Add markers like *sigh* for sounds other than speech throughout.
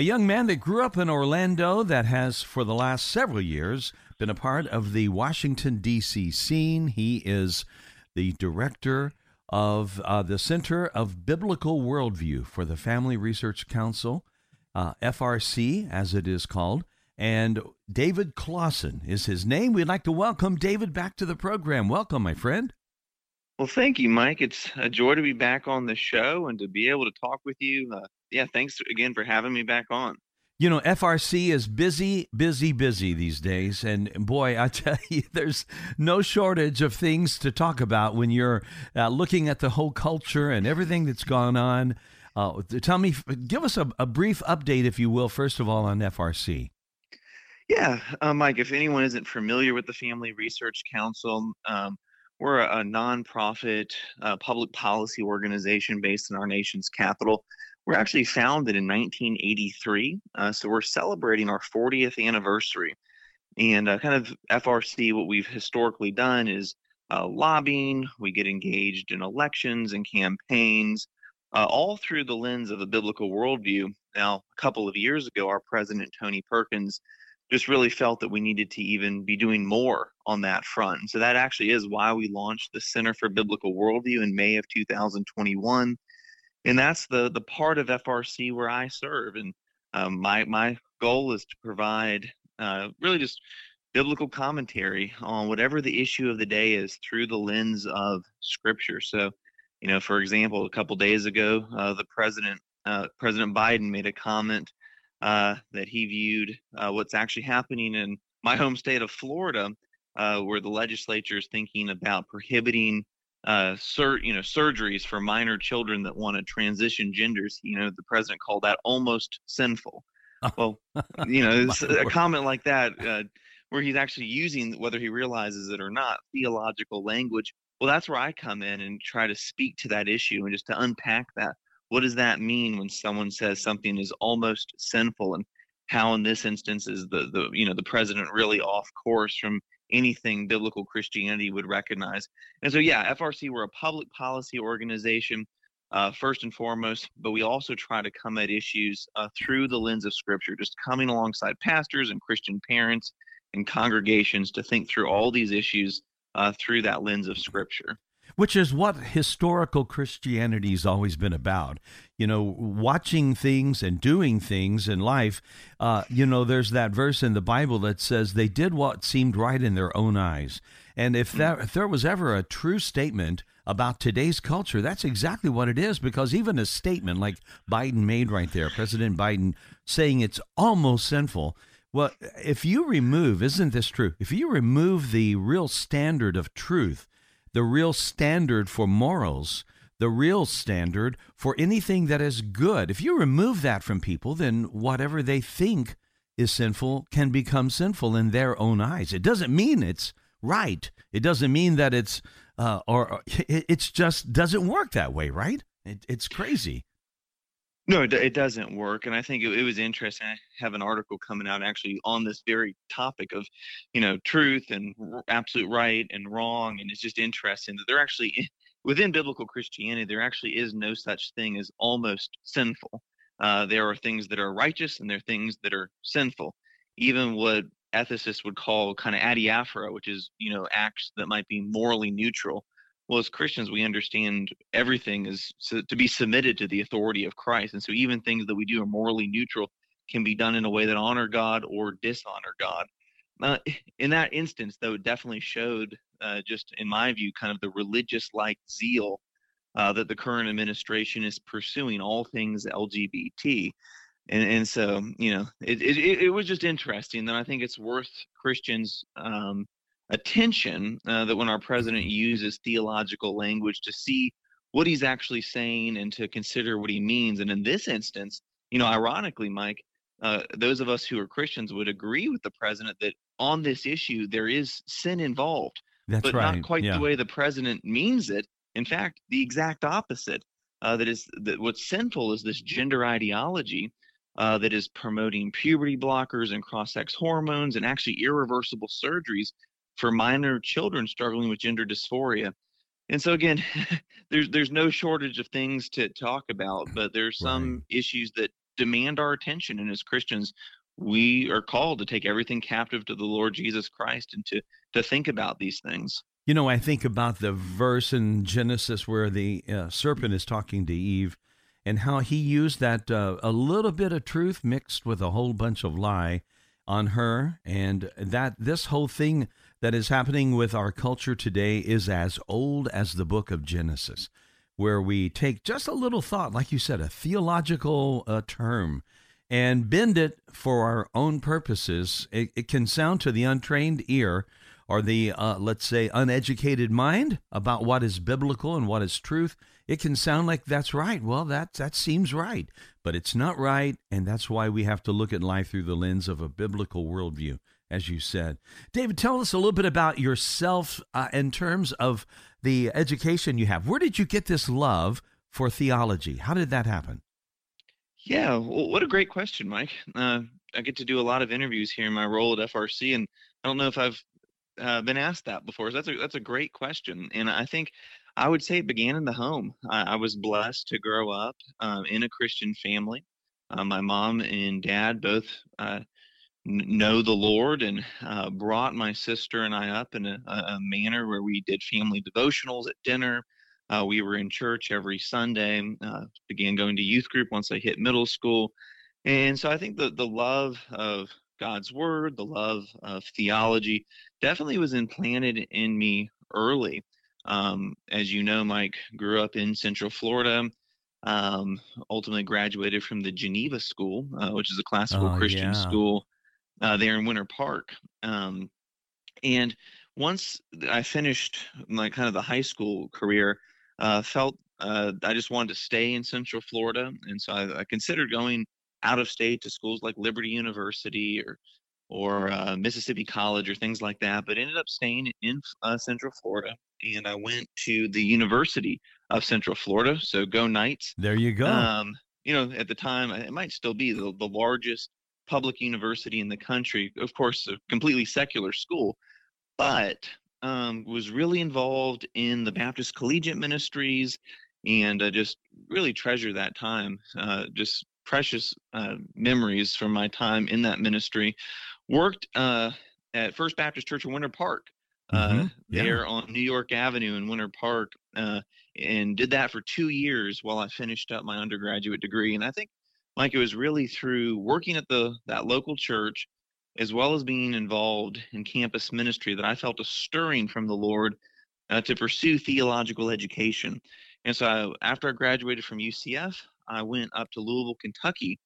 A young man that grew up in Orlando that has, for the last several years, been a part of the Washington, D.C. scene. He is the director of uh, the Center of Biblical Worldview for the Family Research Council, uh, FRC, as it is called. And David Closson is his name. We'd like to welcome David back to the program. Welcome, my friend. Well, thank you, Mike. It's a joy to be back on the show and to be able to talk with you. Uh, yeah, thanks again for having me back on. You know, FRC is busy, busy, busy these days. And boy, I *laughs* tell you, there's no shortage of things to talk about when you're uh, looking at the whole culture and everything that's gone on. Uh, tell me, give us a, a, brief update, if you will, first of all, on FRC. Yeah, uh, Mike, if anyone isn't familiar with the Family Research Council, um, we're a, a nonprofit uh, public policy organization based in our nation's capital. We're actually founded in 1983, uh, so we're celebrating our 40th anniversary. And uh, kind of FRC, what we've historically done is uh, lobbying, we get engaged in elections and campaigns, uh, all through the lens of a biblical worldview. Now, a couple of years ago, our president, Tony Perkins, just really felt that we needed to even be doing more on that front. So that actually is why we launched the Center for Biblical Worldview in May of 2021 and that's the the part of FRC where I serve. And um, my my goal is to provide uh, really just biblical commentary on whatever the issue of the day is through the lens of Scripture. So, you know, for example, a couple days ago, uh, the president uh, President Biden made a comment uh, that he viewed uh, what's actually happening in my home state of Florida, uh, where the legislature is thinking about prohibiting uh, sur- you know, surgeries for minor children that want to transition genders. You know, the president called that almost sinful. Well, *laughs* you know, it's a comment like that, uh, where he's actually using, whether he realizes it or not, theological language. Well, that's where I come in and try to speak to that issue and just to unpack that. What does that mean when someone says something is almost sinful, and how, in this instance, is the the you know the president really off course from anything biblical Christianity would recognize. And so, yeah, FRC, we're a public policy organization. Uh, first and foremost, but we also try to come at issues uh, through the lens of Scripture, just coming alongside pastors and Christian parents and congregations to think through all these issues uh, through that lens of Scripture which is what historical Christianity's always been about. You know, watching things and doing things in life. Uh, you know, there's that verse in the Bible that says they did what seemed right in their own eyes. And if that if there was ever a true statement about today's culture, that's exactly what it is. Because even a statement like Biden made right there, President Biden saying it's almost sinful. Well, if you remove, isn't this true? If you remove the real standard of truth the real standard for morals, the real standard for anything that is good. If you remove that from people, then whatever they think is sinful can become sinful in their own eyes. It doesn't mean it's right. It doesn't mean that it's, uh, or *laughs* it, it's just doesn't work that way, right? It, it's crazy. No, it, it doesn't work. And I think it, it was interesting. I have an article coming out actually on this very topic of, you know, truth and absolute right and wrong. And it's just interesting that there actually, within biblical Christianity, there actually is no such thing as almost sinful. Uh, there are things that are righteous and there are things that are sinful. Even what ethicists would call kind of adiaphora, which is, you know, acts that might be morally neutral well as christians we understand everything is to be submitted to the authority of christ. And so even things that we do are morally neutral can be done in a way that honor god or dishonor god. Uh, in that instance though it definitely showed uh, just in my view kind of the religious like zeal uh, that the current administration is pursuing all things lgbt and, and so you know it, it, it was just interesting and i think it's worth christians um, attention uh, that when our president uses theological language to see what he's actually saying and to consider what he means. And in this instance, you know, ironically, Mike, uh, those of us who are Christians would agree with the president that on this issue there is sin involved, That's but right. not quite yeah. the way the president means it. In fact, the exact opposite. Uh, that is that what's sinful is this gender ideology uh, that is promoting puberty blockers and cross-sex hormones and actually irreversible surgeries for minor children struggling with gender dysphoria. And so again, *laughs* there's there's no shortage of things to talk about, but there's some Right. issues that demand our attention. And as Christians, we are called to take everything captive to the Lord Jesus Christ and to to think about these things. You know, I think about the verse in Genesis where the uh, serpent is talking to Eve and how he used that uh, a little bit of truth mixed with a whole bunch of lie on her and that this whole thing that is happening with our culture today is as old as the book of Genesis where we take just a little thought like you said a theological uh, term and bend it for our own purposes it, it can sound to the untrained ear or the, uh, let's say, uneducated mind about what is biblical and what is truth, it can sound like that's right. Well, that, that seems right, but it's not right. And that's why we have to look at life through the lens of a biblical worldview, as you said. David, tell us a little bit about yourself uh, in terms of the education you have. Where did you get this love for theology? How did that happen? Yeah, well, what a great question, Mike. Uh, I get to do a lot of interviews here in my role at FRC, and I don't know if I've uh, been asked that before. So that's a that's a great question, and I think I would say it began in the home. I, I was blessed to grow up um, in a Christian family. Uh, my mom and dad both uh, know the Lord and uh, brought my sister and I up in a, a manner where we did family devotionals at dinner. Uh, we were in church every Sunday. Uh, began going to youth group once I hit middle school, and so I think the the love of God's word, the love of theology, definitely was implanted in me early. Um, as you know, Mike grew up in Central Florida. Um, ultimately graduated from the Geneva School, uh, which is a classical Oh, Christian yeah. school uh, there in Winter Park. Um, and once I finished my kind of the high school career, uh, felt uh, I just wanted to stay in Central Florida, and so I, I considered going out of state to schools like Liberty University or or uh, Mississippi College or things like that, but ended up staying in uh, Central Florida, and I went to the University of Central Florida. So go Knights! There you go. Um, you know, at the time, it might still be the, the largest public university in the country. Of course, a completely secular school, but um, was really involved in the Baptist collegiate ministries and uh, just really treasure that time. Uh, just precious uh, memories from my time in that ministry. Worked uh, at First Baptist Church of Winter Park. Uh, Mhm, yeah. there on New York Avenue in Winter Park, uh, and did that for two years while I finished up my undergraduate degree. And I think, Mike, it was really through working at the that local church, as well as being involved in campus ministry, that I felt a stirring from the Lord uh, to pursue theological education. And so, I, after I graduated from UCF, I went up to Louisville, Kentucky,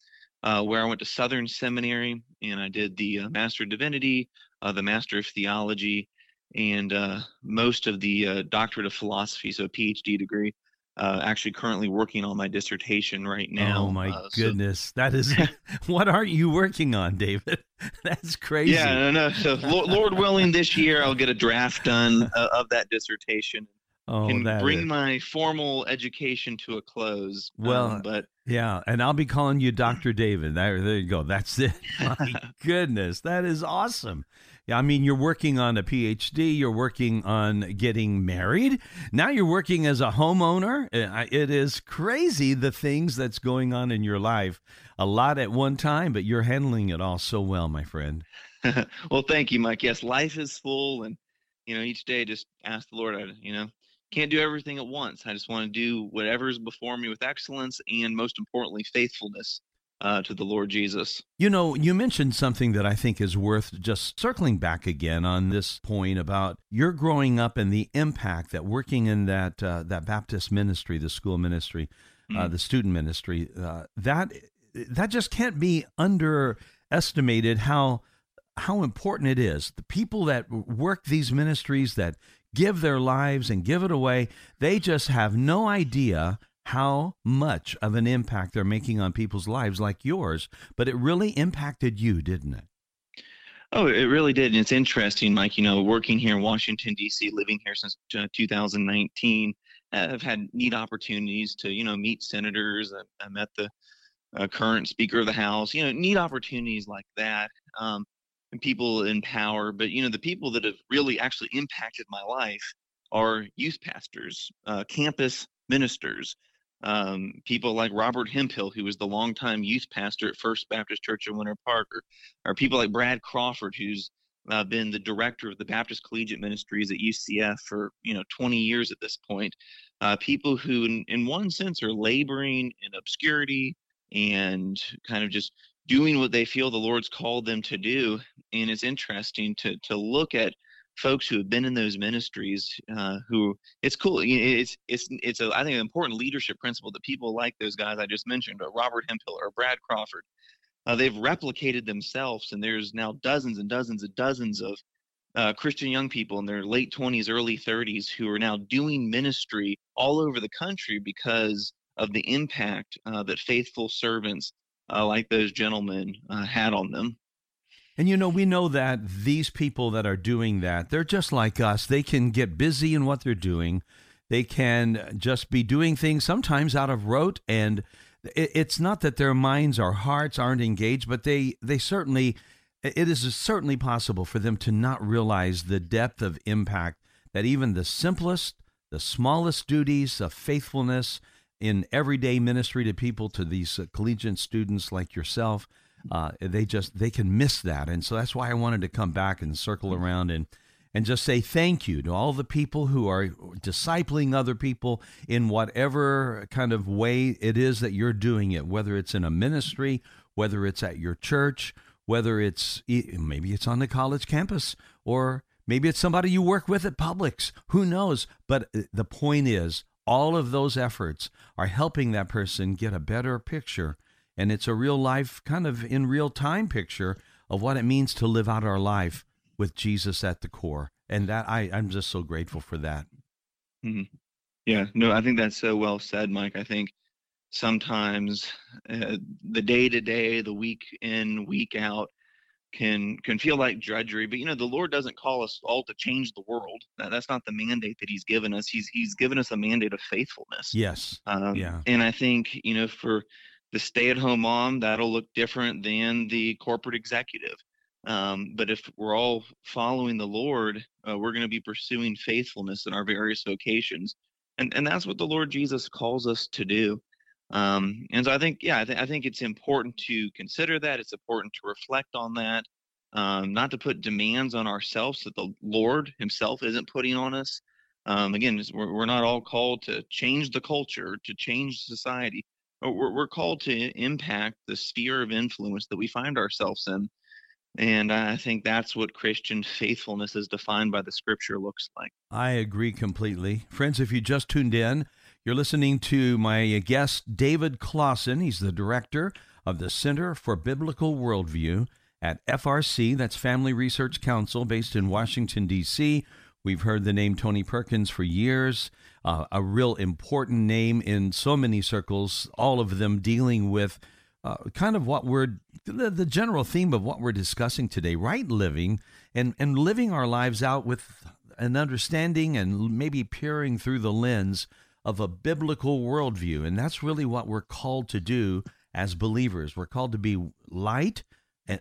uh, where I went to Southern Seminary, and I did the uh, Master of Divinity, uh, the Master of Theology, and uh, most of the uh, doctorate of philosophy, so a PhD degree. Uh, actually, currently working on my dissertation right now. oh my uh, so- goodness, that is *laughs* *laughs* what aren't you working on, David? *laughs* That's crazy. yeah, no, no. So, Lord, Lord willing, this year I'll get a draft done uh, of that dissertation oh, bring is- my formal education to a close. Well, um, but yeah, and I'll be calling you Dr. David. There, there you go. That's it. My goodness, that is awesome. Yeah, I mean, you're working on a PhD. You're working on getting married. Now you're working as a homeowner. Uh, It is crazy the things that's going on in your life. A lot at one time, but you're handling it all so well, my friend. *laughs* well, thank you, Mike. Yes, life is full, and you know, each day just ask the Lord. You know, can't do everything at once. I just want to do whatever is before me with excellence, and most importantly, faithfulness uh, to the Lord Jesus. You know, you mentioned something that I think is worth just circling back again on this point about your growing up and the impact that working in that uh, that Baptist ministry, the school ministry, uh, Mhm. the student ministry, uh, that that just can't be underestimated how how important it is. The people that work these ministries that give their lives and give it away, they just have no idea how much of an impact they're making on people's lives like yours, but it really impacted you, didn't it? Oh, it really did. And it's interesting, Mike, you know, working here in Washington, D.C., living here since uh, 2019, uh, I've had neat opportunities to, you know, meet senators. I, I met the uh, current Speaker of the House, you know, neat opportunities like that. Um, and people in power. But, you know, the people that have really actually impacted my life are youth pastors, uh, campus ministers, um, people like Robert Hemphill, who was the longtime youth pastor at First Baptist Church in Winter Park, or, or people like Brad Crawford, who's uh, been the director of the Baptist Collegiate Ministries at UCF for you know 20 years at this point. Uh, people who, in, in one sense, are laboring in obscurity and kind of just doing what they feel the Lord's called them to do. And it's interesting to to look at folks who have been in those ministries uh, who it's cool it's it's it's a, I think an important leadership principle that people like those guys I just mentioned or Robert Hemphill or Brad Crawford. Uh, they've replicated themselves and there's now dozens and dozens and dozens of uh, Christian young people in their late 20s early 30s who are now doing ministry all over the country because of the impact uh, that faithful servants uh, like those gentlemen uh, had on them and you know, we know that these people that are doing that, they're just like us. They can get busy in what they're doing. They can just be doing things sometimes out of rote and it's not that their minds or hearts aren't engaged, but they they certainly it is certainly possible for them to not realize the depth of impact that even the simplest, the smallest duties of faithfulness in everyday ministry to people, to these collegiate students like yourself, uh, they just they can miss that, and so that's why I wanted to come back and circle mm-hmm. around and and just say thank you to all the people who are discipling other people in whatever kind of way it is that you're doing it, whether it's in a ministry, whether it's at your church, whether it's maybe it's on the college campus or maybe it's somebody you work with at Publix. Who knows? But uh, the point is, all of those efforts are helping that person get a better picture and it's a real life, kind of in real time picture of what it means to live out our life with Jesus at the core. And that I, I'm just so grateful for that. Mm-hmm. Yeah, no, I think that's so well said, Mike. I think sometimes uh, the day to day, the week in, week out, can can feel like drudgery but you know the lord doesn't call us all to change the world that's not the mandate that he's given us he's he's given us a mandate of faithfulness yes um, yeah and i think you know for the stay-at-home mom that'll look different than the corporate executive. Um, but if we're all following the lord uh, we're going to be pursuing faithfulness in our various vocations. And and that's what the lord jesus calls us to do. Um, and so i think yeah I, th- I, think it's important to consider that. It's important to reflect on that. Um, not to put demands on ourselves that the lord himself isn't putting on us. Um, again we're, we're not all called to change the culture to change society Uh, we're, we're called to impact the sphere of influence that we find ourselves in. And I think that's what Christian faithfulness is defined by the scripture looks like. I agree completely. Friends, if you just tuned in, you're listening to my guest, David Closson. He's the director of the Center for Biblical Worldview at FRC, that's Family Research Council, based in Washington, D.C. We've heard the name Tony Perkins for years, uh, a real important name in so many circles, all of them dealing with uh, kind of what we're the, the, general theme of what we're discussing today right living and, and living our lives out with an understanding and maybe peering through the lens of a biblical worldview. And that's really what we're called to do as believers. We're called to be light,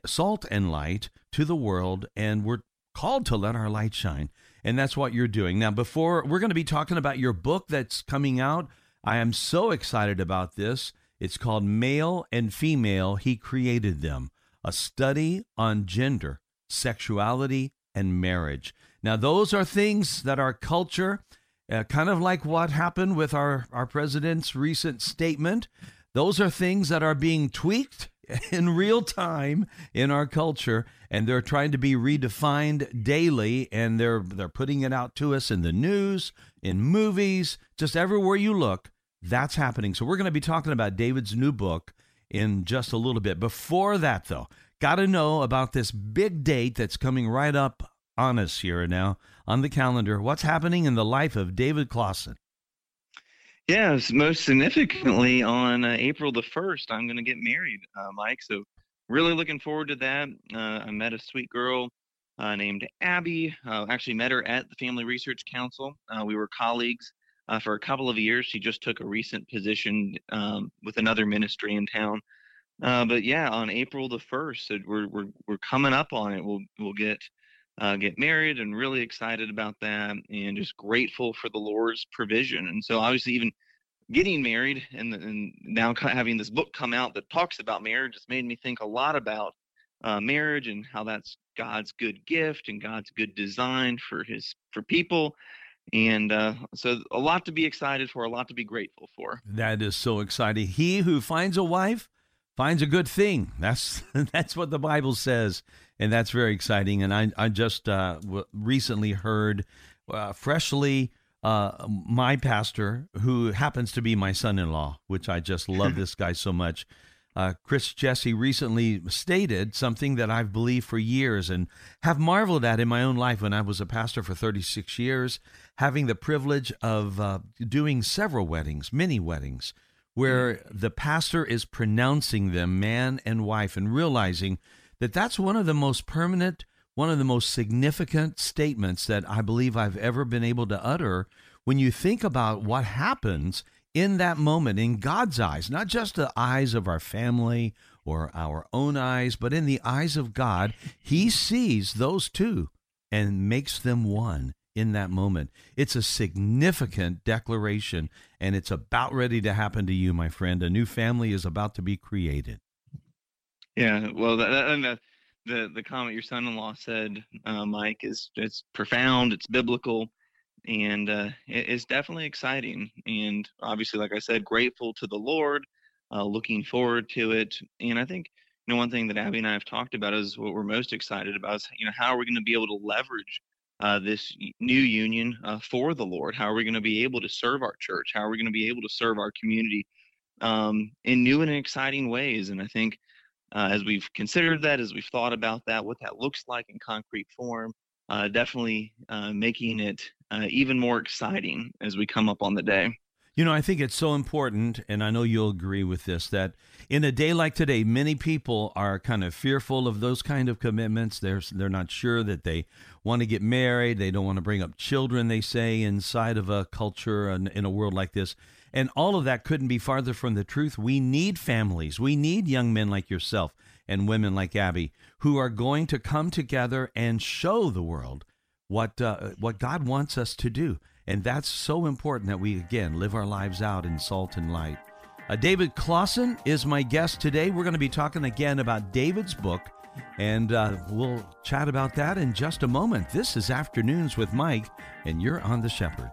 salt and light to the world, and we're called to let our light shine and that's what you're doing. Now, before we're going to be talking about your book that's coming out, I am so excited about this. It's called Male and Female, He Created Them A Study on Gender, Sexuality, and Marriage. Now, those are things that our culture, uh, kind of like what happened with our, our president's recent statement, those are things that are being tweaked *laughs* in real time in our culture and they're trying to be redefined daily and they're they're putting it out to us in the news in movies just everywhere you look that's happening. So we're going to be talking about David's new book in just a little bit. Before that though got to know about this big date that's coming right up on us here now on the calendar. What's happening in the life of David Closson Yes, most significantly on uh, April the 1st, I'm going to get married, uh, Mike. So, really looking forward to that. Uh, I met a sweet girl uh, named Abby. Uh, actually, met her at the Family Research Council. Uh, we were colleagues for a couple of years. She just took a recent position um, with another ministry in town. but yeah, on April the 1st, we're, we're, we're coming up on it. We'll, we'll get uh, get married and really excited about that and just grateful for the Lord's provision. And so, obviously, even getting married and, and now having this book come out that talks about marriage has made me think a lot about uh, marriage and how that's God's good gift and God's good design for his for people. And uh, so, a lot to be excited for, a lot to be grateful for. That is so exciting. He who finds a wife finds a good thing. That's *laughs* that's what the Bible says, and that's very exciting. And I I just uh, recently heard uh, freshly uh, my pastor, who happens to be my son-in-law, which I just love *laughs* this guy so much. Uh, Chris Jesse recently stated something that I've believed for years and have marveled at in my own life when I was a pastor for 36 years, having the privilege of uh, doing several weddings, many weddings, where mm. the pastor is pronouncing them man and wife and realizing that that's one of the most permanent, one of the most significant statements that I believe I've ever been able to utter when you think about what happens in that moment in God's eyes, not just the eyes of our family or our own eyes, but in the eyes of God, He sees those two and makes them one in that moment. It's a significant declaration, and it's about ready to happen to you, my friend. A new family is about to be created. Yeah, well, that, and the, the the comment your son-in-law said, uh, Mike, is it's profound, it's biblical, and uh, it, it's definitely exciting. And obviously, like I said, grateful to the Lord, uh, looking forward to it. And I think you know one thing that Abby and I have talked about is what we're most excited about is you know how are we going to be able to leverage uh, this new union uh, for the Lord? How are we going to be able to serve our church? How are we going to be able to serve our community um, in new and exciting ways? And I think uh, as we've considered that, as we've thought about that, what that looks like in concrete form, uh, definitely uh, making it uh, even more exciting as we come up on the day. You know, I think it's so important, and I know you'll agree with this, that in a day like today, many people are kind of fearful of those kind of commitments. They're, they're not sure that they want to get married. They don't want to bring up children, they say, inside of a culture and in a world like this. And all of that couldn't be farther from the truth. We need families. We need young men like yourself and women like Abby who are going to come together and show the world what, uh, what God wants us to do. And that's so important that we, again, live our lives out in salt and light. Uh, David Closson is my guest today. We're going to be talking again about David's book, and uh, we'll chat about that in just a moment. This is Afternoons with Mike, and you're on The Shepherd.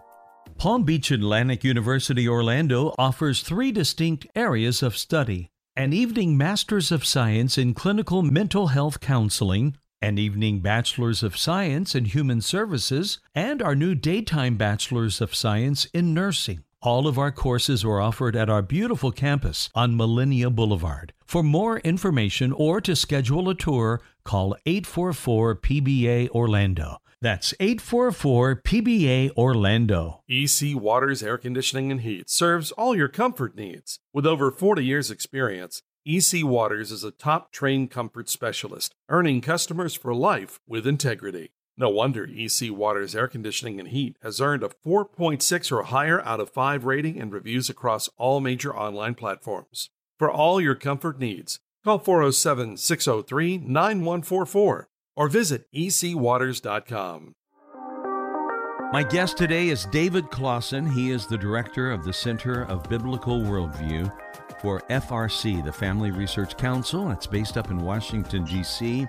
Palm Beach Atlantic University Orlando offers three distinct areas of study an evening Master's of Science in Clinical Mental Health Counseling an evening Bachelor's of Science in Human Services, and our new daytime Bachelor's of Science in Nursing. All of our courses are offered at our beautiful campus on Millenia Boulevard. For more information or to schedule a tour, call 844 PBA Orlando. That's 844 PBA Orlando. EC Waters Air Conditioning and Heat serves all your comfort needs. With over 40 years' experience, EC Waters is a top trained comfort specialist, earning customers for life with integrity. No wonder EC Waters Air Conditioning and Heat has earned a 4.6 or higher out of 5 rating and reviews across all major online platforms. For all your comfort needs, call 407 603 9144 or visit ecwaters.com. My guest today is David Closson. He is the director of the Center of Biblical Worldview for FRC, the Family Research Council. It's based up in Washington, D.C.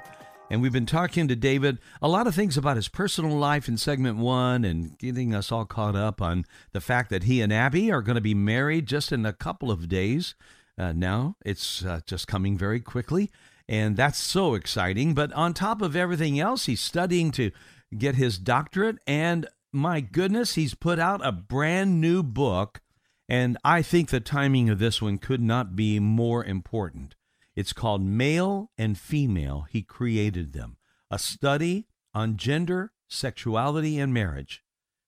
And we've been talking to David a lot of things about his personal life in segment one and getting us all caught up on the fact that he and Abby are going to be married just in a couple of days. Uh, now it's uh, just coming very quickly, and that's so exciting. But on top of everything else, he's studying to get his doctorate, and my goodness, he's put out a brand new book and I think the timing of this one could not be more important. It's called Male and Female, He Created Them, a study on gender, sexuality, and marriage.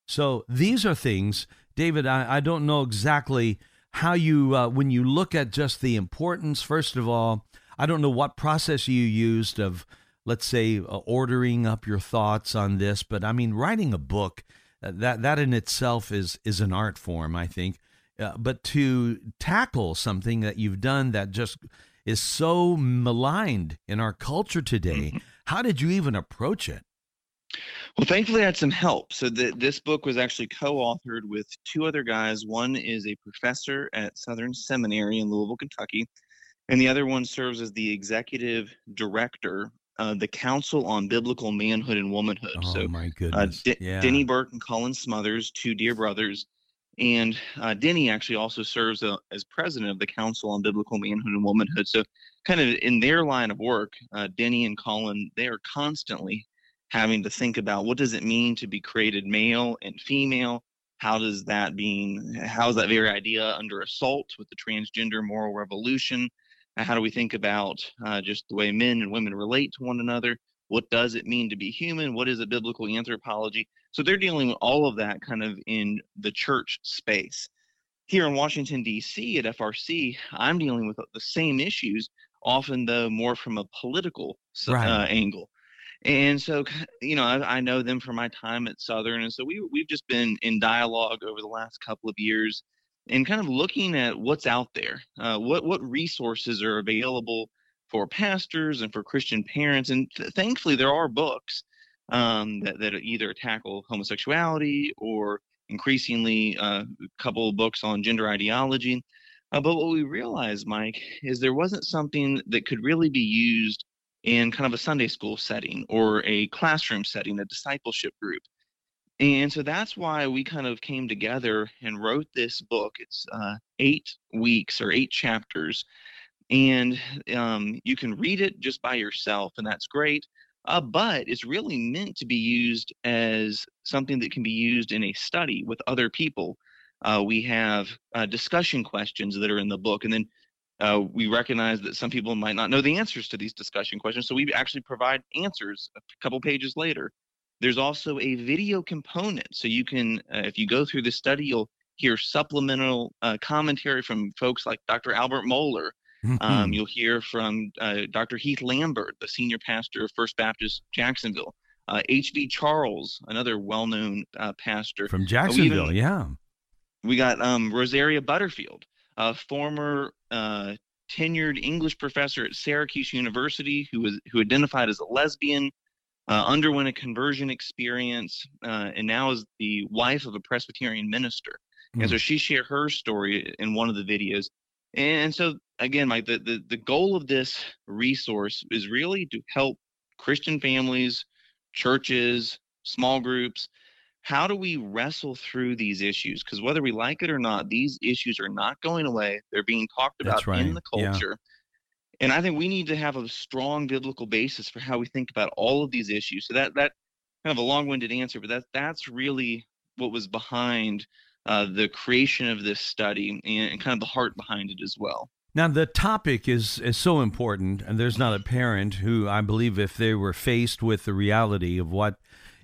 So these are things David, I, I don't know exactly how you, uh, when you look at just the importance, first of all, I don't know what process you used of, let's say, uh, ordering up your thoughts on this, but I mean, writing a book, uh, that, that in itself is, is an art form, I think. Uh, but to tackle something that you've done that just is so maligned in our culture today, mm-hmm. how did you even approach it? Well, thankfully, I had some help. So the, this book was actually co-authored with two other guys. One is a professor at Southern Seminary in Louisville, Kentucky, and the other one serves as the executive director of the Council on Biblical Manhood and Womanhood. Oh so, my uh, goodness! Uh, D- yeah. Denny Burk and Colin Smothers, two dear brothers, and uh, Denny actually also serves uh, as president of the Council on Biblical Manhood and Womanhood. So, kind of in their line of work, uh, Denny and Colin, they are constantly having to think about what does it mean to be created male and female. How does that being? How is that very idea under assault with the transgender moral revolution? How do we think about uh, just the way men and women relate to one another? What does it mean to be human? What is a biblical anthropology? So they're dealing with all of that kind of in the church space. Here in Washington, D.C., at FRC, I'm dealing with the same issues, often though more from a political right. uh, angle. And so, you know, I, I, know them from my time at Southern, and so we we've just been in dialogue over the last couple of years, and kind of looking at what's out there, uh, what what resources are available for pastors and for Christian parents, and th- thankfully there are books um, that, that either tackle homosexuality or increasingly uh, a couple books on gender ideology. Uh, but what we realized, Mike, is there wasn't something that could really be used in kind of a Sunday school setting or a classroom setting, a discipleship group. And so that's why we kind of came together and wrote this book. It's uh, eight weeks or eight chapters, and um, you can read it just by yourself, and that's great uh, but it's really meant to be used as something that can be used in a study with other people. Uh, we have uh, discussion questions that are in the book, and then uh, we recognize that some people might not know the answers to these discussion questions, so we actually provide answers a couple pages later. There's also a video component, so you can, uh, if you go through the study, you'll hear supplemental uh, commentary from folks like Dr. Albert Mohler, um, mm-hmm. you'll hear from uh, Dr. Heath Lambert, the senior pastor of First Baptist Jacksonville. Uh, Charles, another well-known uh, pastor from Jacksonville. Even, yeah, we got um, Rosaria Butterfield, a former uh, tenured English professor at Syracuse University, who was who identified as a lesbian, uh, underwent a conversion experience, uh, and now is the wife of a Presbyterian minister. Mm. And so she shared her story in one of the videos. And so again, Mike, the, the, the goal of this resource is really to help Christian families, churches, small groups. How do we wrestle through these issues? Because whether we like it or not, these issues are not going away. They're being talked about right. in the culture. Yeah. And I think we need to have a strong biblical basis for how we think about all of these issues. So that that kind of a long-winded answer, but that that's really what was behind uh, the creation of this study and, and kind of the heart behind it as well. Now, the topic is, is so important, and there's not a parent who I believe, if they were faced with the reality of what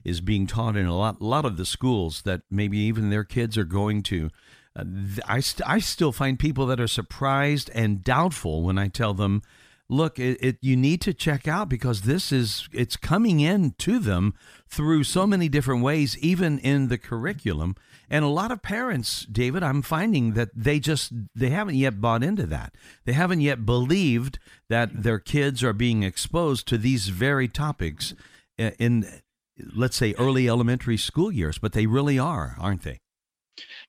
is being taught in a lot, lot of the schools that maybe even their kids are going to, uh, I, st- I still find people that are surprised and doubtful when I tell them look, it, it, you need to check out because this is it's coming in to them through so many different ways, even in the curriculum. And a lot of parents, David, I'm finding that they just they haven't yet bought into that. They haven't yet believed that their kids are being exposed to these very topics in, let's say, early elementary school years. But they really are, aren't they?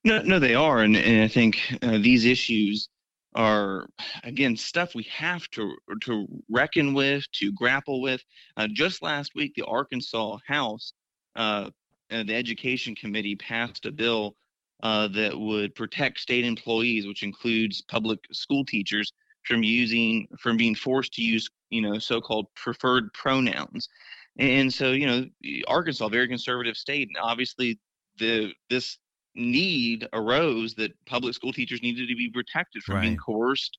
No, no, they are, and, and I think uh, these issues are again stuff we have to to reckon with, to grapple with. Uh, just last week, the Arkansas House, uh, uh, the Education Committee passed a bill uh, that would protect state employees, which includes public school teachers, from using from being forced to use you know so-called preferred pronouns. And so you know Arkansas, very conservative state, and obviously the this need arose that public school teachers needed to be protected from right. being coerced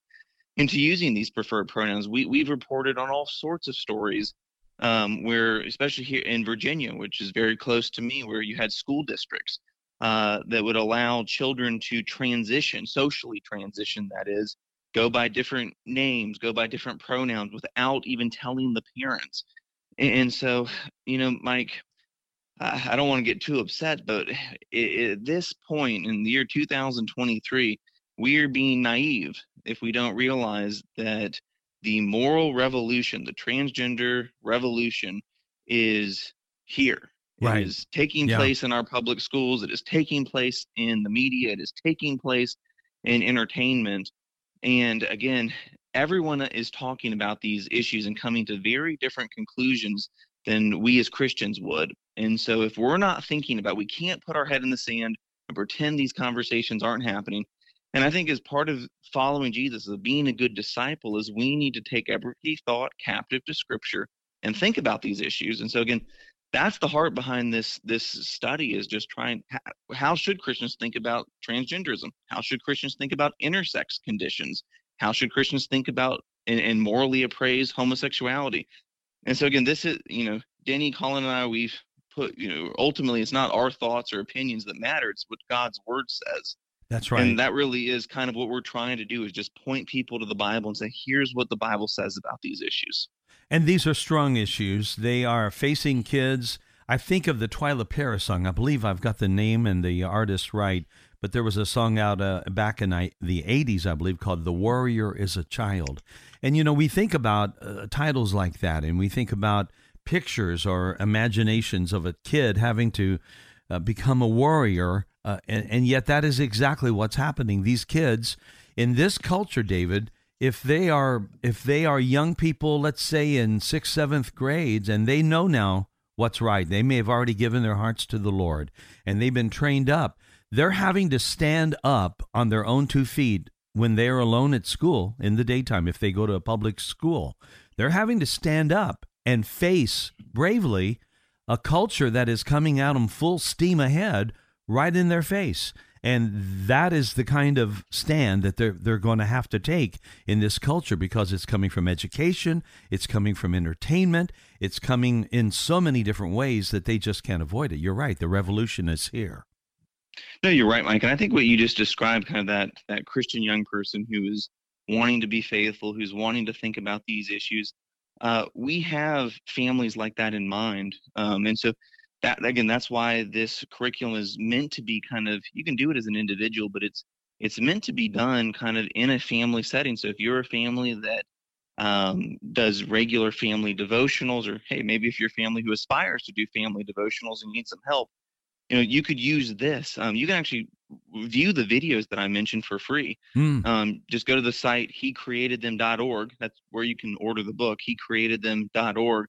into using these preferred pronouns. We we've reported on all sorts of stories um, where, especially here in Virginia, which is very close to me, where you had school districts uh, that would allow children to transition, socially transition, that is, go by different names, go by different pronouns without even telling the parents. And so, you know, Mike, I don't want to get too upset, but at this point in the year 2023, we are being naive if we don't realize that the moral revolution, the transgender revolution, is here. Right. It is taking yeah. place in our public schools. It is taking place in the media. It is taking place in entertainment. And again, everyone is talking about these issues and coming to very different conclusions than we as Christians would. And so if we're not thinking about, we can't put our head in the sand and pretend these conversations aren't happening. And I think as part of following Jesus, of being a good disciple, is we need to take every thought captive to Scripture and think about these issues. And so again, that's the heart behind this this study is just trying how should Christians think about transgenderism? How should Christians think about intersex conditions? How should Christians think about and, and morally appraise homosexuality? And so again, this is you know Denny, Colin, and I we've put you know ultimately it's not our thoughts or opinions that matter; it's what God's word says. That's right. And that really is kind of what we're trying to do is just point people to the Bible and say, here's what the Bible says about these issues. And these are strong issues. They are facing kids. I think of the Twila Paris song. I believe I've got the name and the artist right, but there was a song out uh, back in the 80s, I believe, called The Warrior is a Child. And, you know, we think about uh, titles like that, and we think about pictures or imaginations of a kid having to uh, become a warrior uh, and, and yet, that is exactly what's happening. These kids in this culture, David, if they are if they are young people, let's say in sixth, seventh grades, and they know now what's right, they may have already given their hearts to the Lord, and they've been trained up. They're having to stand up on their own two feet when they're alone at school in the daytime. If they go to a public school, they're having to stand up and face bravely a culture that is coming at them full steam ahead right in their face. And that is the kind of stand that they're, they're going to have to take in this culture because it's coming from education, it's coming from entertainment, it's coming in so many different ways that they just can't avoid it. You're right, the revolution is here. No, you're right, Mike. And I think what you just described, kind of that that Christian young person who is wanting to be faithful, who's wanting to think about these issues, uh, we have families like that in mind. Um, and so that again that's why this curriculum is meant to be kind of you can do it as an individual but it's it's meant to be done kind of in a family setting so if you're a family that um, does regular family devotionals or hey maybe if you're a family who aspires to do family devotionals and need some help you know you could use this um, you can actually view the videos that i mentioned for free. Mm. um, just go to the site hecreatedthem.org that's where you can order the book hecreatedthem.org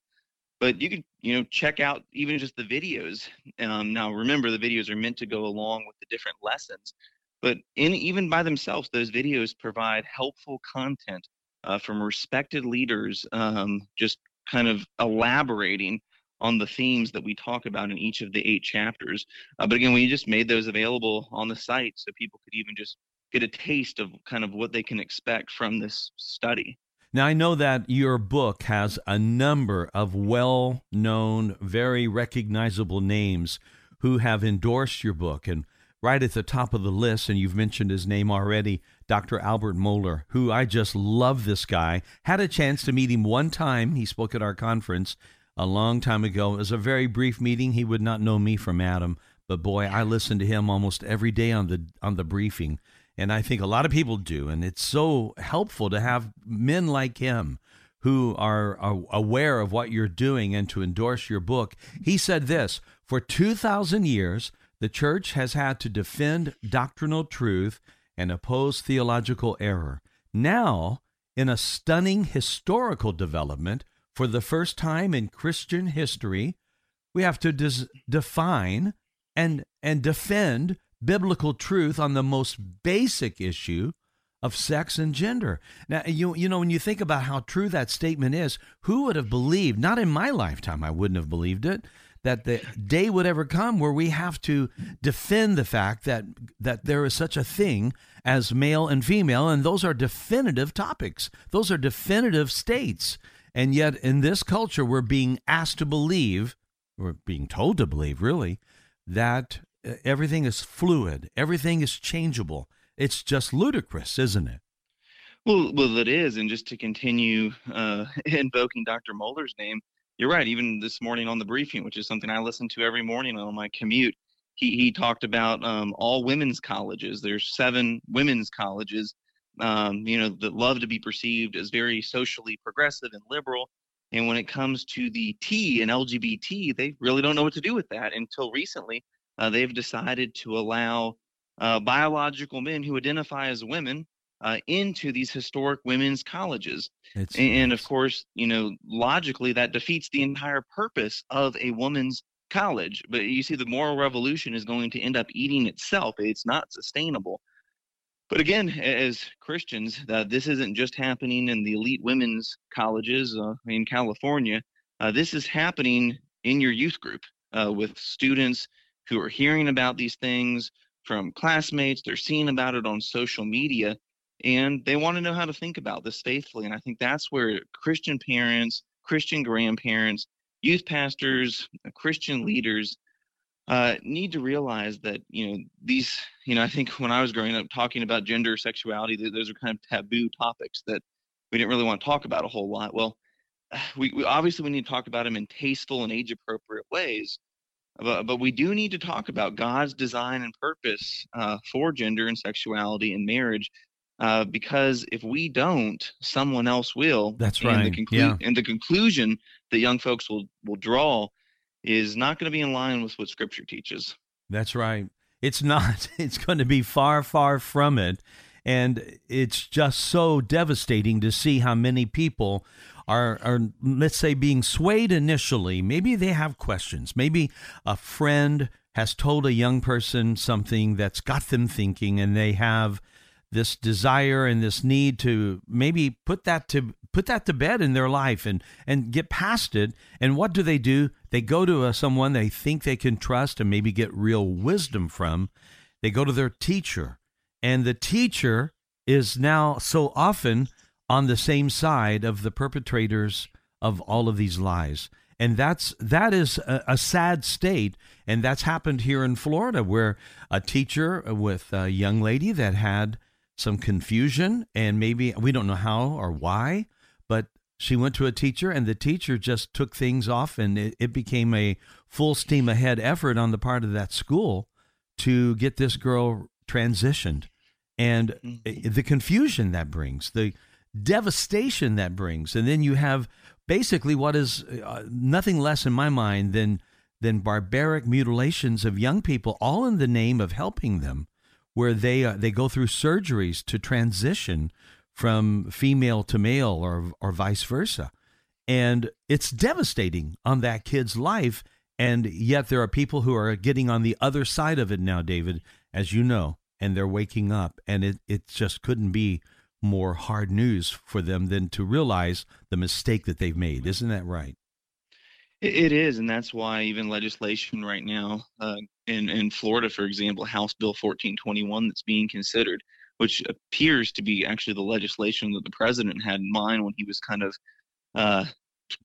but you can you know check out even just the videos. Um, now remember the videos are meant to go along with the different lessons but in even by themselves those videos provide helpful content uh, from respected leaders um, just kind of elaborating on the themes that we talk about in each of the eight chapters uh, but again we just made those available on the site so people could even just get a taste of kind of what they can expect from this study now, I know that your book has a number of well known, very recognizable names who have endorsed your book. And right at the top of the list, and you've mentioned his name already, Dr. Albert Mohler, who I just love this guy. Had a chance to meet him one time. He spoke at our conference a long time ago. It was a very brief meeting. He would not know me from Adam, but boy, I listen to him almost every day on the on the briefing and I think a lot of people do. And it's so helpful to have men like him who are, are, aware of what you're doing and to endorse your book. He said this For 2,000 years, the church has had to defend doctrinal truth and oppose theological error. Now, in a stunning historical development, for the first time in Christian history, we have to des- define and, and defend biblical truth on the most basic issue of sex and gender. Now, you, you know, when you think about how true that statement is, who would have believed, not in my lifetime, I wouldn't have believed it, that the day would ever come where we have to defend the fact that, that there is such a thing as male and female, and those are definitive topics. Those are definitive states. And yet, in this culture, we're being asked to believe, we're being told to believe, really, that everything is fluid, everything is changeable. It's just ludicrous, isn't it? Well, well, it is. And just to continue uh, *laughs* invoking Dr. Mohler's name, you're right. Even this morning on the briefing, which is something I listen to every morning on my commute, he, he talked about um, all women's colleges. There's seven women's colleges, um, you know, that love to be perceived as very socially progressive and liberal. And when it comes to the T and LGBT, they really don't know what to do with that. Until recently, uh, they've decided to allow uh, biological men who identify as women uh, into these historic women's colleges. It's, and, of course, you know, logically, that defeats the entire purpose of a woman's college. But you see, the moral revolution is going to end up eating itself. It's not sustainable. But again, as Christians, uh, this isn't just happening in the elite women's colleges uh, in California. Uh, this is happening in your youth group uh, with students who are hearing about these things from classmates. They're seeing about it on social media, and they want to know how to think about this faithfully. And I think that's where Christian parents, Christian grandparents, youth pastors, Christian leaders uh, need to realize that you know these you know i think when i was growing up talking about gender sexuality those are kind of taboo topics that we didn't really want to talk about a whole lot well *sighs* we, we obviously we need to talk about them in tasteful and age appropriate ways but, but we do need to talk about god's design and purpose uh, for gender and sexuality in marriage uh, because if we don't someone else will that's and right the conclu- yeah. and the conclusion that young folks will will draw is not going to be in line with what Scripture teaches. That's right. It's not. *laughs* It's going to be far, far from it. And it's just so devastating to see how many people are, are, let's say, being swayed initially. Maybe they have questions. Maybe a friend has told a young person something that's got them thinking, and they have this desire and this need to maybe put that to put that to bed in their life and and get past it. And what do they do? They go to a, someone they think they can trust and maybe get real wisdom from. They go to their teacher. And the teacher is now so often on the same side of the perpetrators of all of these lies. And that's that is a, a, sad state. And that's happened here in Florida where a teacher with a young lady that had some confusion and maybe we don't know how or why but she went to a teacher and the teacher just took things off and it, it became a full steam ahead effort on the part of that school to get this girl transitioned. And mm-hmm. the confusion that brings the devastation that brings. And then you have basically what is uh, nothing less in my mind than than barbaric mutilations of young people all in the name of helping them where they uh, they go through surgeries to transition from female to male or or vice versa. And it's devastating on that kid's life and yet there are people who are getting on the other side of it now, David, as you know, and they're waking up and it it just couldn't be more hard news for them than to realize the mistake that they've made. Isn't that right? It is, and that's why even legislation right now uh, in in Florida, for example, House Bill 1421 that's being considered, which appears to be actually the legislation that the president had in mind when he was kind of uh,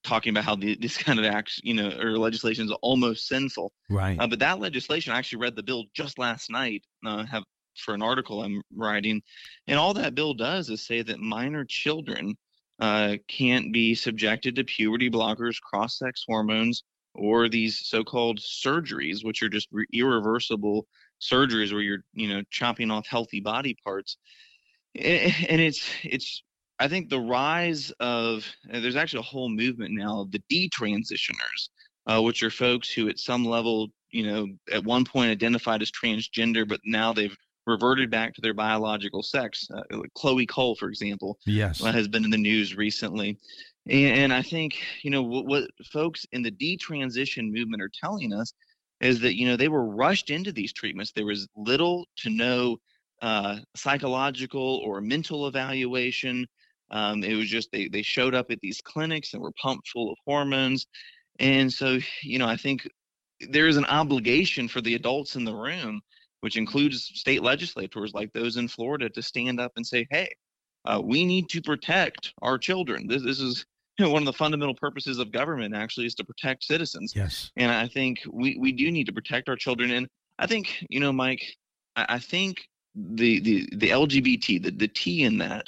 talking about how the, this kind of acts, you know, or legislation is almost sinful. Right. Uh, but that legislation, I actually read the bill just last night. Uh, have for an article I'm writing, and all that bill does is say that minor children uh, can't be subjected to puberty blockers, cross sex hormones, or these so called surgeries, which are just re- irreversible surgeries where you're, you know, chopping off healthy body parts. *laughs* And it's, it's, I think the rise of, there's actually a whole movement now of the detransitioners, uh, which are folks who at some level, you know, at one point identified as transgender, but now they've reverted back to their biological sex. Uh, Chloe Cole, for example, yes, has been in the news recently. And, I think, you know, what, what folks in the detransition movement are telling us is that, you know, they were rushed into these treatments. There was little to no uh, psychological or mental evaluation. Um, it was just they, they showed up at these clinics and were pumped full of hormones. And so, you know, I think there is an obligation for the adults in the room which includes state legislators like those in Florida to stand up and say, hey, uh, we need to protect our children. This, this is you know, one of the fundamental purposes of government actually is to protect citizens. Yes. And I think we, we do need to protect our children. And I think you know, Mike. I, I think the the the LGBT, the the T in that,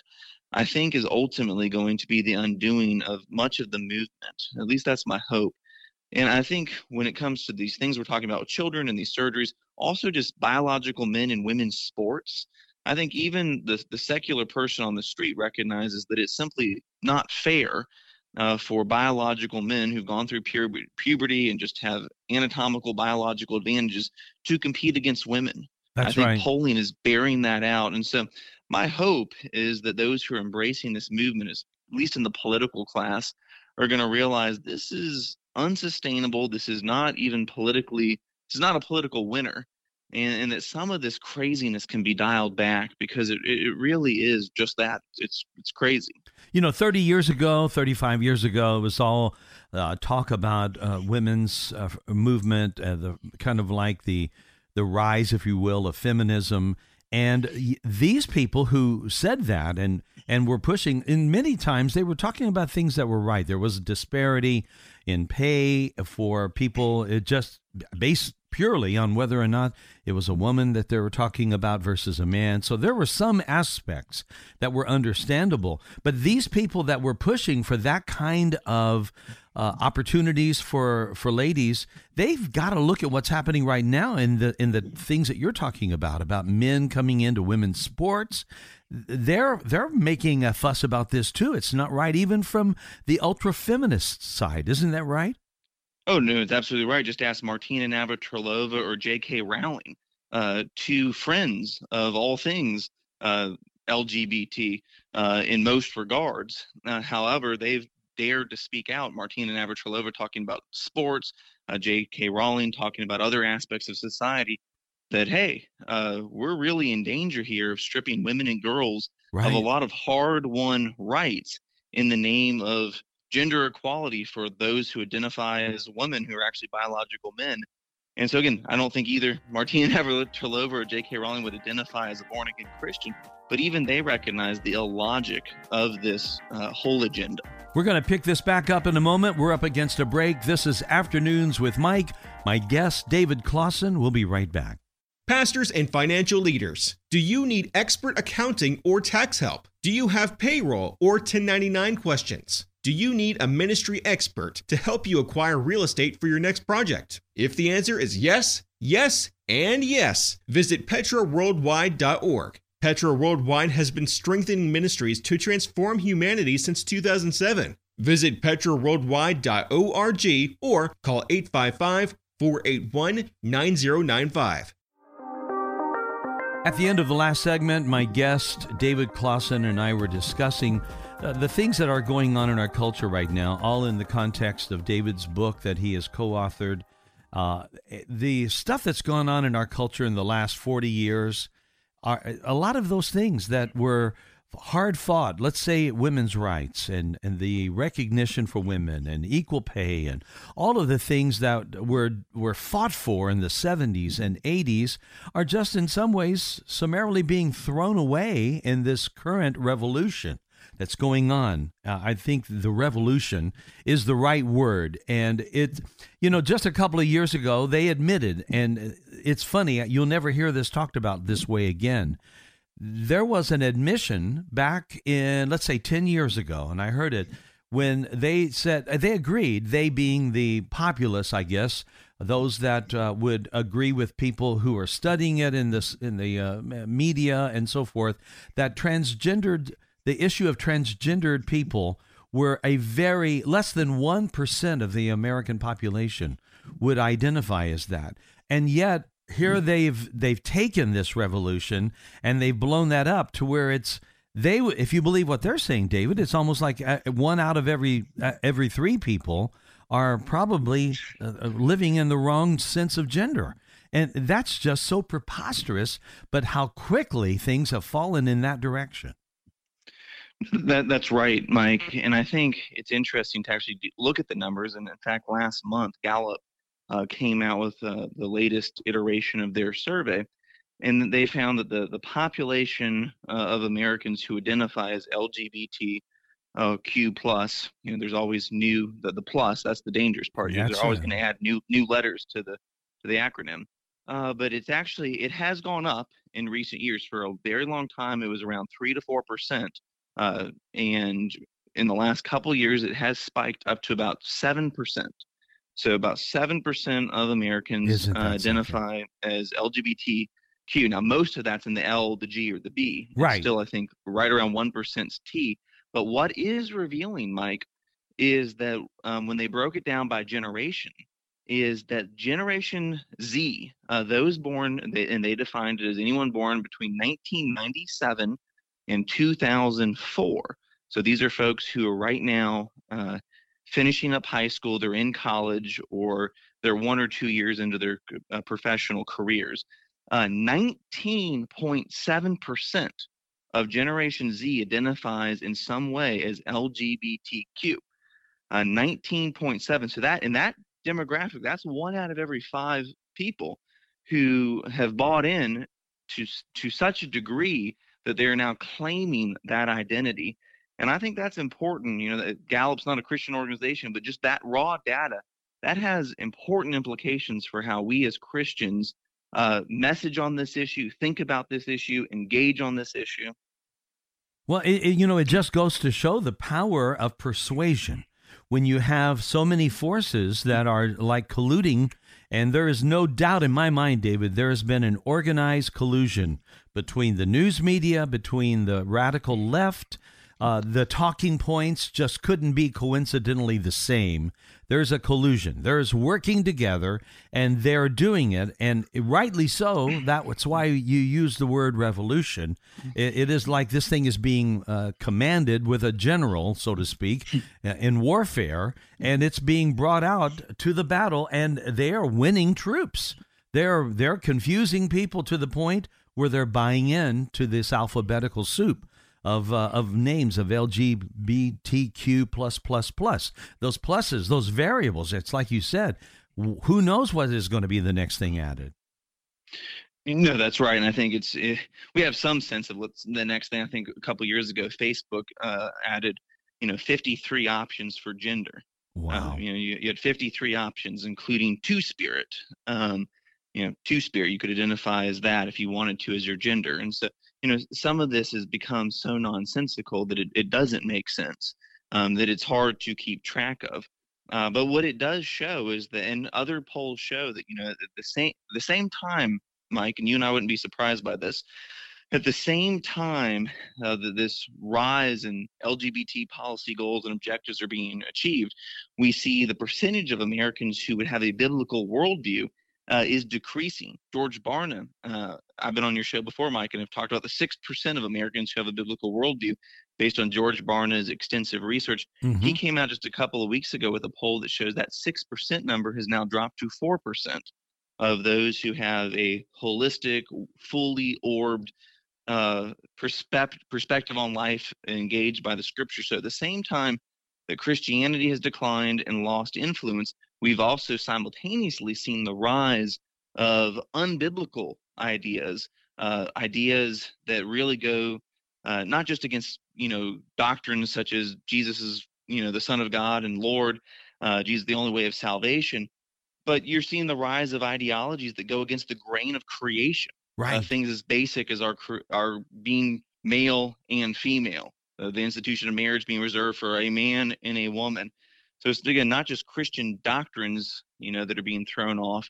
I think is ultimately going to be the undoing of much of the movement. At least that's my hope. And I think when it comes to these things we're talking about with children and these surgeries, also just biological men and women's sports, I think even the, the secular person on the street recognizes that it's simply not fair uh, for biological men who've gone through pu- puberty and just have anatomical biological advantages to compete against women. That's I think right. polling is bearing that out. And so my hope is that those who are embracing this movement, is, at least in the political class, are going to realize this is unsustainable. This is not even politically, this is not a political winner. And, and that some of this craziness can be dialed back because it, it really is just that. It's it's crazy. You know, 30 years ago, 35 years ago, it was all uh, talk about uh, women's uh, movement, uh, the kind of like the the rise, if you will, of feminism. And these people who said that and and were pushing, in many times they were talking about things that were right. There was a disparity in pay for people. It just based purely on whether or not it was a woman that they were talking about versus a man. So there were some aspects that were understandable. But these people that were pushing for that kind of uh, opportunities for for ladies, they've got to look at what's happening right now in the in the things that you're talking about about men coming into women's sports. They're they're making a fuss about this too. It's not right, even from the ultra feminist side, isn't that right? Oh no, it's absolutely right. Just ask Martina Navratilova or J.K. Rowling, uh, two friends of all things uh, LGBT uh, in most regards. Uh, however, they've dared to speak out. Martina Navratilova talking about sports, uh, J.K. Rowling talking about other aspects of society. That hey, uh, we're really in danger here of stripping women and girls Right. of a lot of hard-won rights in the name of gender equality for those who identify as women who are actually biological men. And so again, I don't think either Martina *laughs* Navratilova or J.K. Rowling would identify as a born-again Christian, but even they recognize the illogic of this uh, whole agenda. We're going to pick this back up in a moment. We're up against a break. This is Afternoons with Mike. My guest, David Closson. We'll be right back. Pastors and financial leaders, do you need expert accounting or tax help? Do you have payroll or 1099 questions? Do you need a ministry expert to help you acquire real estate for your next project? If the answer is yes, yes, and yes, visit petraworldwide.org. Petra Worldwide has been strengthening ministries to transform humanity since 2007. Visit petraworldwide.org or call 855 481 9095. At the end of the last segment, my guest, David Closson, and I were discussing uh, the things that are going on in our culture right now, all in the context of David's book that he has co authored. Uh, the stuff that's gone on in our culture in the last 40 years are a lot of those things that were hard fought. Let's say women's rights and, and the recognition for women and equal pay and all of the things that were were fought for in the 70s and 80s are just in some ways summarily being thrown away in this current revolution that's going on. Uh, I think the revolution is the right word. And it, you know, just a couple of years ago, they admitted, and it's funny, you'll never hear this talked about this way again. There was an admission back in, let's say, 10 years ago, and I heard it when they said, they agreed, they being the populace, I guess, those that uh, would agree with people who are studying it in this in the uh, media and so forth, that transgendered the issue of transgendered people were a very less than 1% of the American population would identify as that. And yet here they've they've taken this revolution and they've blown that up to where it's they if you believe what they're saying David it's almost like uh, one out of every uh, every 3 people are probably uh, living in the wrong sense of gender. And that's just so preposterous, but how quickly things have fallen in that direction. That that's right, Mike. And I think it's interesting to actually look at the numbers. And in fact, last month, Gallup uh, came out with uh, the latest iteration of their survey, and they found that the the population uh, of Americans who identify as LGBT. Uh, Q plus, you know, there's always new the, the plus. That's the dangerous part. Yeah, they're always going to add new new letters to the to the acronym. uh, but it's actually it has gone up in recent years. For a very long time, it was around three to four percent, uh, and in the last couple years, it has spiked up to about seven percent. So about seven percent of Americans uh, identify as LGBTQ. Now, most of that's in the L, the G, or the B. It's right. Still, I think right around one percent T. But what is revealing, Mike, is that um, when they broke it down by generation, is that Generation Z, uh, those born, they, and they defined it as anyone born between 1997 and 2004. So these are folks who are right now uh, finishing up high school, they're in college, or they're one or two years into their uh, professional careers. 19.7% uh, of Generation Z identifies in some way as LGBTQ. Uh, 19.7. So that in that demographic, that's one out of every five people who have bought in to to such a degree that they're now claiming that identity. And I think that's important. You know, Gallup's not a Christian organization, but just that raw data that has important implications for how we as Christians uh, message on this issue, think about this issue, engage on this issue. Well, it, it, you know, it just goes to show the power of persuasion when you have so many forces that are like colluding. And there is no doubt in my mind, David, there has been an organized collusion between the news media, between the radical left, uh, the talking points just couldn't be coincidentally the same. There's a collusion. There's working together, and they're doing it, and rightly so. That's why you use the word revolution. it, it is like this thing is being uh, commanded with a general, so to speak, uh, in warfare, and it's being brought out to the battle, and they are winning troops. They're they're confusing people to the point where they're buying in to this alphabetical soup of uh, of names of LGBTQ plus plus plus. Those pluses, those variables. It's like you said. Who knows what is going to be the next thing added? No, that's right, and I think it's it, eh, we have some sense of what's the next thing. I think a couple years ago, Facebook uh, added, you know, 53 options for gender. Wow. Uh, you know, you, you, had 53 options, including two spirit. Um, you know, two spirit. You could identify as that if you wanted to as your gender, and so you know, some of this has become so nonsensical that it, it doesn't make sense, um, that it's hard to keep track of. Uh, but what it does show is that, and other polls show that, you know, at the same the same time, Mike, and you and I wouldn't be surprised by this. At the same time uh, that this rise in LGBT policy goals and objectives are being achieved, we see the percentage of Americans who would have a biblical worldview uh, is decreasing. George Barna, uh, I've been on your show before, Mike, and have talked about the 6% of Americans who have a biblical worldview based on George Barna's extensive research. Mm-hmm. He came out just a couple of weeks ago with a poll that shows that 6% number has now dropped to 4% of those who have a holistic, fully orbed uh, perspective, perspective on life engaged by the scripture. So at the same time that Christianity has declined and lost influence, We've also simultaneously seen the rise of unbiblical ideas, uh, ideas that really go uh, not just against you know doctrines such as Jesus is you know the Son of God and Lord, uh, Jesus the only way of salvation, but you're seeing the rise of ideologies that go against the grain of creation. Uh, right. things as basic as our our being male and female, uh, the institution of marriage being reserved for a man and a woman. So it's again not just Christian doctrines, you know, that are being thrown off.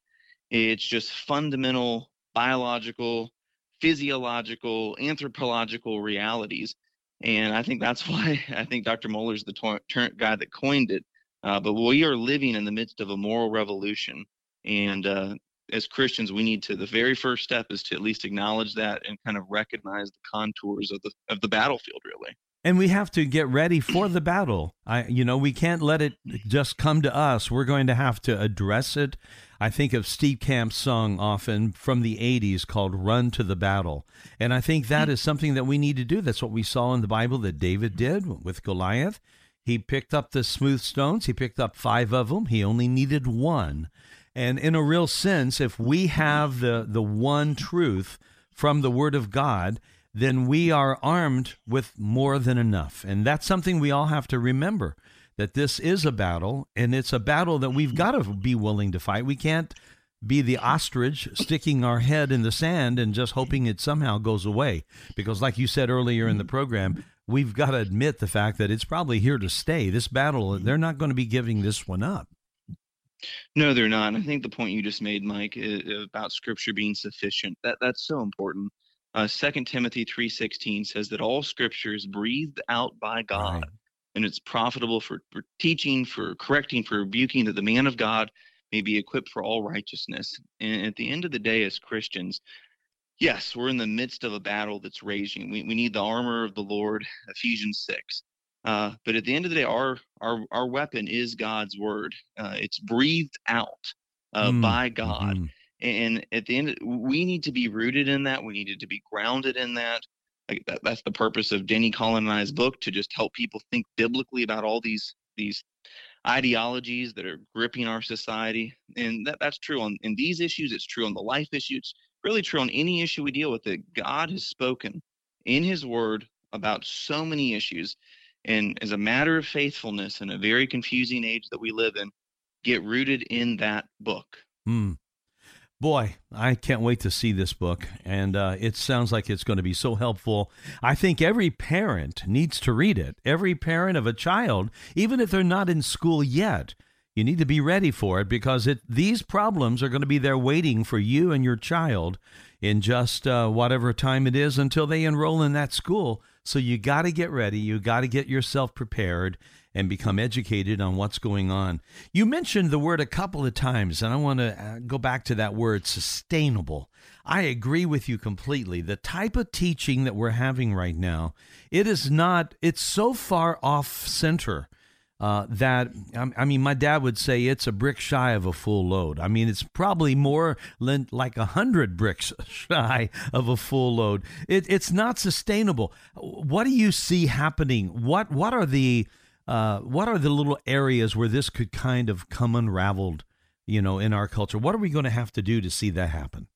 It's just fundamental biological, physiological, anthropological realities. And I think that's *laughs* why I think Dr. Mohler's the guy that coined it. Uh, but we are living in the midst of a moral revolution. And uh, as Christians, we need to, the very first step is to at least acknowledge that and kind of recognize the contours of the, of the battlefield, really and we have to get ready for the battle. I, you know, we can't let it just come to us. We're going to have to address it. I think of Steve Camp's song often from the 80s called Run to the Battle. And I think that is something that we need to do. That's what we saw in the Bible that David did with Goliath. He picked up the smooth stones, he picked up five of them, he only needed one. And in a real sense, if we have the, the one truth from the Word of God, then we are armed with more than enough. And that's something we all have to remember that this is a battle, and it's a battle that we've got to be willing to fight. We can't be the ostrich sticking our head in the sand and just hoping it somehow goes away. Because, like you said earlier in the program, we've got to admit the fact that it's probably here to stay. This battle, they're not going to be giving this one up. No, they're not. I think the point you just made, Mike, about Scripture being sufficient that that's so important. Uh, Second Timothy three sixteen says that all Scripture is breathed out by God, right. and it's profitable for, for teaching, for correcting, for rebuking, that the man of God may be equipped for all righteousness. And at the end of the day, as Christians, yes, we're in the midst of a battle that's raging. We, we need the armor of the Lord, Ephesians 6. Uh, but at the end of the day, our our, our weapon is God's word. Uh, it's breathed out uh, mm, by God. Mm-hmm. And at the end, we need to be rooted in that. We needed to be grounded in that. Like that. That's the purpose of Denny Colin and I's book to just help people think biblically about all these these ideologies that are gripping our society. And that, that's true on in these issues, it's true on the life issues, it's really true on any issue we deal with that God has spoken in his word about so many issues. And as a matter of faithfulness in a very confusing age that we live in, get rooted in that book. Hmm. Boy, I can't wait to see this book, and uh, it sounds like it's going to be so helpful. I think every parent needs to read it. Every parent of a child, even if they're not in school yet, you need to be ready for it because it, these problems are going to be there waiting for you and your child in just uh, whatever time it is until they enroll in that school. So you got to get ready. You got to get yourself prepared and become educated on what's going on. You mentioned the word a couple of times, and I want to uh, go back to that word sustainable. I agree with you completely. The type of teaching that we're having right now, it is not, it's so far off center. Uh, that I mean, my dad would say it's a brick shy of a full load. I mean, it's probably more like a hundred bricks *laughs* shy of a full load. It, it's not sustainable. What do you see happening? What what are the uh, what are the little areas where this could kind of come unraveled, you know, in our culture? What are we going to have to do to see that happen?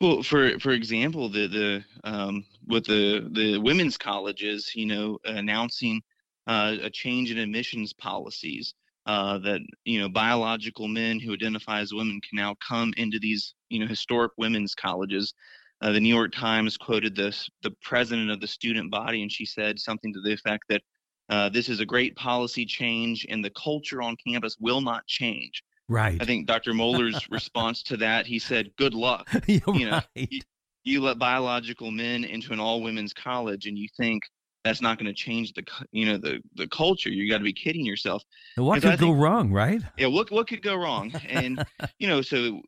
Well, for for example, the the um, with the the women's colleges, you know, announcing uh, a change in admissions policies uh, that you know biological men who identify as women can now come into these you know historic women's colleges. Uh, the New York Times quoted this the president of the student body, and she said something to the effect that uh, this is a great policy change, and the culture on campus will not change. Right. I think Dr. Mohler's *laughs* response to that, he said, "Good luck." *laughs* you know, right. you, you let biological men into an all women's college, and you think that's not going to change the you know the the culture. You got to be kidding yourself. what could go wrong, right? Yeah, what what could go wrong? And *laughs* you know, so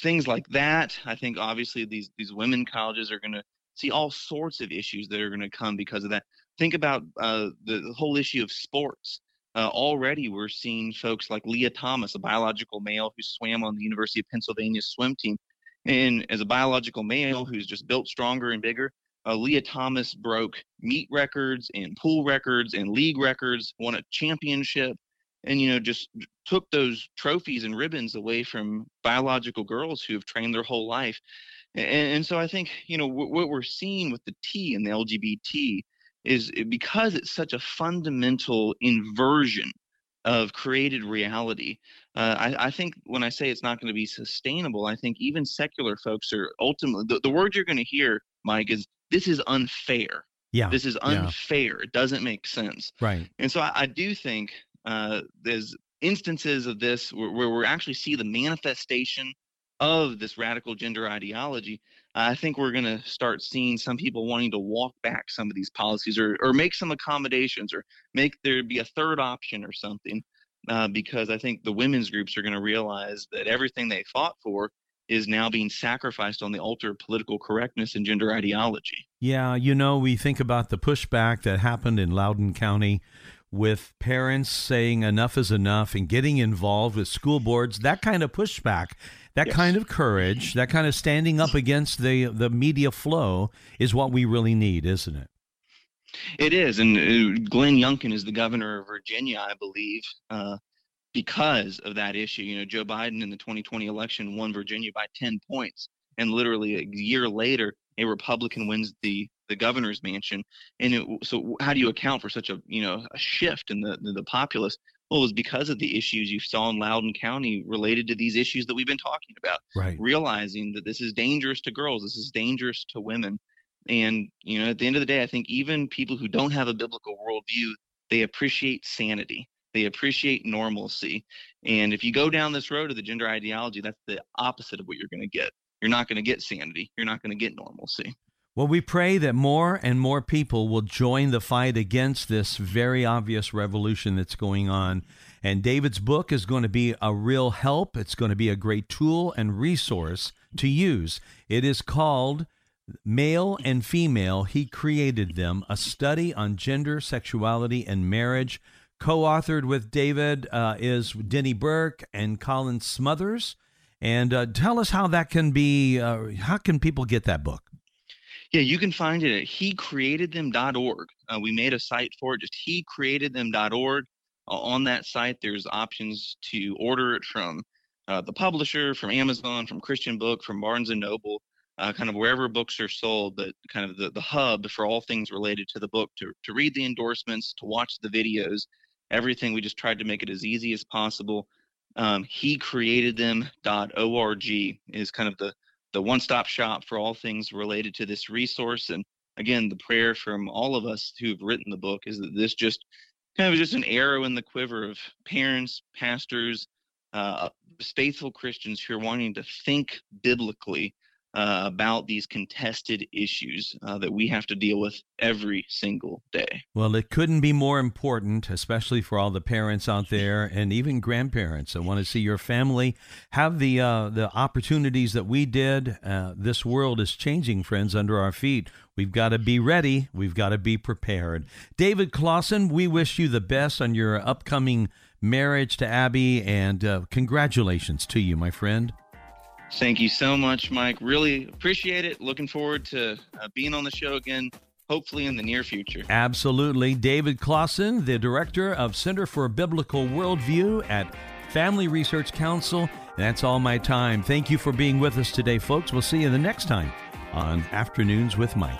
things like that. I think obviously these these women colleges are going to see all sorts of issues that are going to come because of that. Think about uh, the, whole issue of sports. Uh, already, we're seeing folks like Lia Thomas, a biological male who swam on the University of Pennsylvania swim team. And as a biological male who's just built stronger and bigger, uh, Lia Thomas broke meet records and pool records and league records, won a championship, and you know just took those trophies and ribbons away from biological girls who have trained their whole life. And, and so I think you know w- what we're seeing with the T and the LGBT is because it's such a fundamental inversion of created reality. Uh, I, I, think when I say it's not going to be sustainable, I think even secular folks are ultimately the, the word you're going to hear, Mike, is this is unfair. Yeah. This is unfair. Yeah. It doesn't make sense. Right. And so I, I do think uh, there's instances of this where, where we actually see the manifestation of this radical gender ideology I think we're going to start seeing some people wanting to walk back some of these policies or, or make some accommodations or make there be a third option or something. Uh, because I think the women's groups are going to realize that everything they fought for is now being sacrificed on the altar of political correctness and gender ideology. Yeah, you know, we think about the pushback that happened in Loudoun County with parents saying enough is enough and getting involved with school boards, that kind of pushback that yes. kind of courage, that kind of standing up against the the media flow is what we really need, isn't it? It is, and uh, Glenn Youngkin is the governor of Virginia, I believe, uh, because of that issue. You know, Joe Biden in the 2020 election won Virginia by 10 points, and literally a year later, a Republican wins the the governor's mansion. And it, so, how do you account for such a you know a shift in the the, the populace? Well, it was because of the issues you saw in Loudoun County related to these issues that we've been talking about. Right. Realizing that this is dangerous to girls, this is dangerous to women. And, you know, at the end of the day, I think even people who don't have a biblical worldview, they appreciate sanity. They appreciate normalcy. And if you go down this road of the gender ideology, that's the opposite of what you're going to get. You're not going to get sanity. You're not going to get normalcy. Well, we pray that more and more people will join the fight against this very obvious revolution that's going on. And David's book is going to be a real help. It's going to be a great tool and resource to use. It is called Male and Female, He Created Them, a study on gender, sexuality, and marriage. Co authored with David uh, is Denny Burk and Colin Smothers. And uh, tell us how that can be, uh, how can people get that book? Yeah, you can find it at hecreatedthem.org. Uh, we made a site for it, just hecreatedthem.org. Uh, on that site, there's options to order it from uh, the publisher, from Amazon, from Christian Book, from Barnes and Noble, uh, kind of wherever books are sold. That kind of the, the hub for all things related to the book. To to read the endorsements, to watch the videos, everything. We just tried to make it as easy as possible. Um, hecreatedthem.org is kind of the the one-stop shop for all things related to this resource. And again, the prayer from all of us who've written the book is that this just kind of just an arrow in the quiver of parents, pastors, uh, faithful Christians who are wanting to think biblically uh, about these contested issues uh, that we have to deal with every single day. Well, it couldn't be more important, especially for all the parents out there and even grandparents that want to see your family have the uh, the opportunities that we did. Uh, this world is changing, friends, under our feet. We've got to be ready. We've got to be prepared. David Closson, we wish you the best on your upcoming marriage to Abby, and uh, congratulations to you, my friend. Thank you so much, Mike. Really appreciate it. Looking forward to uh, being on the show again, hopefully in the near future. Absolutely. David Closson, the director of Center for Biblical Worldview at Family Research Council. That's all my time. Thank you for being with us today, folks. We'll see you the next time on Afternoons with Mike.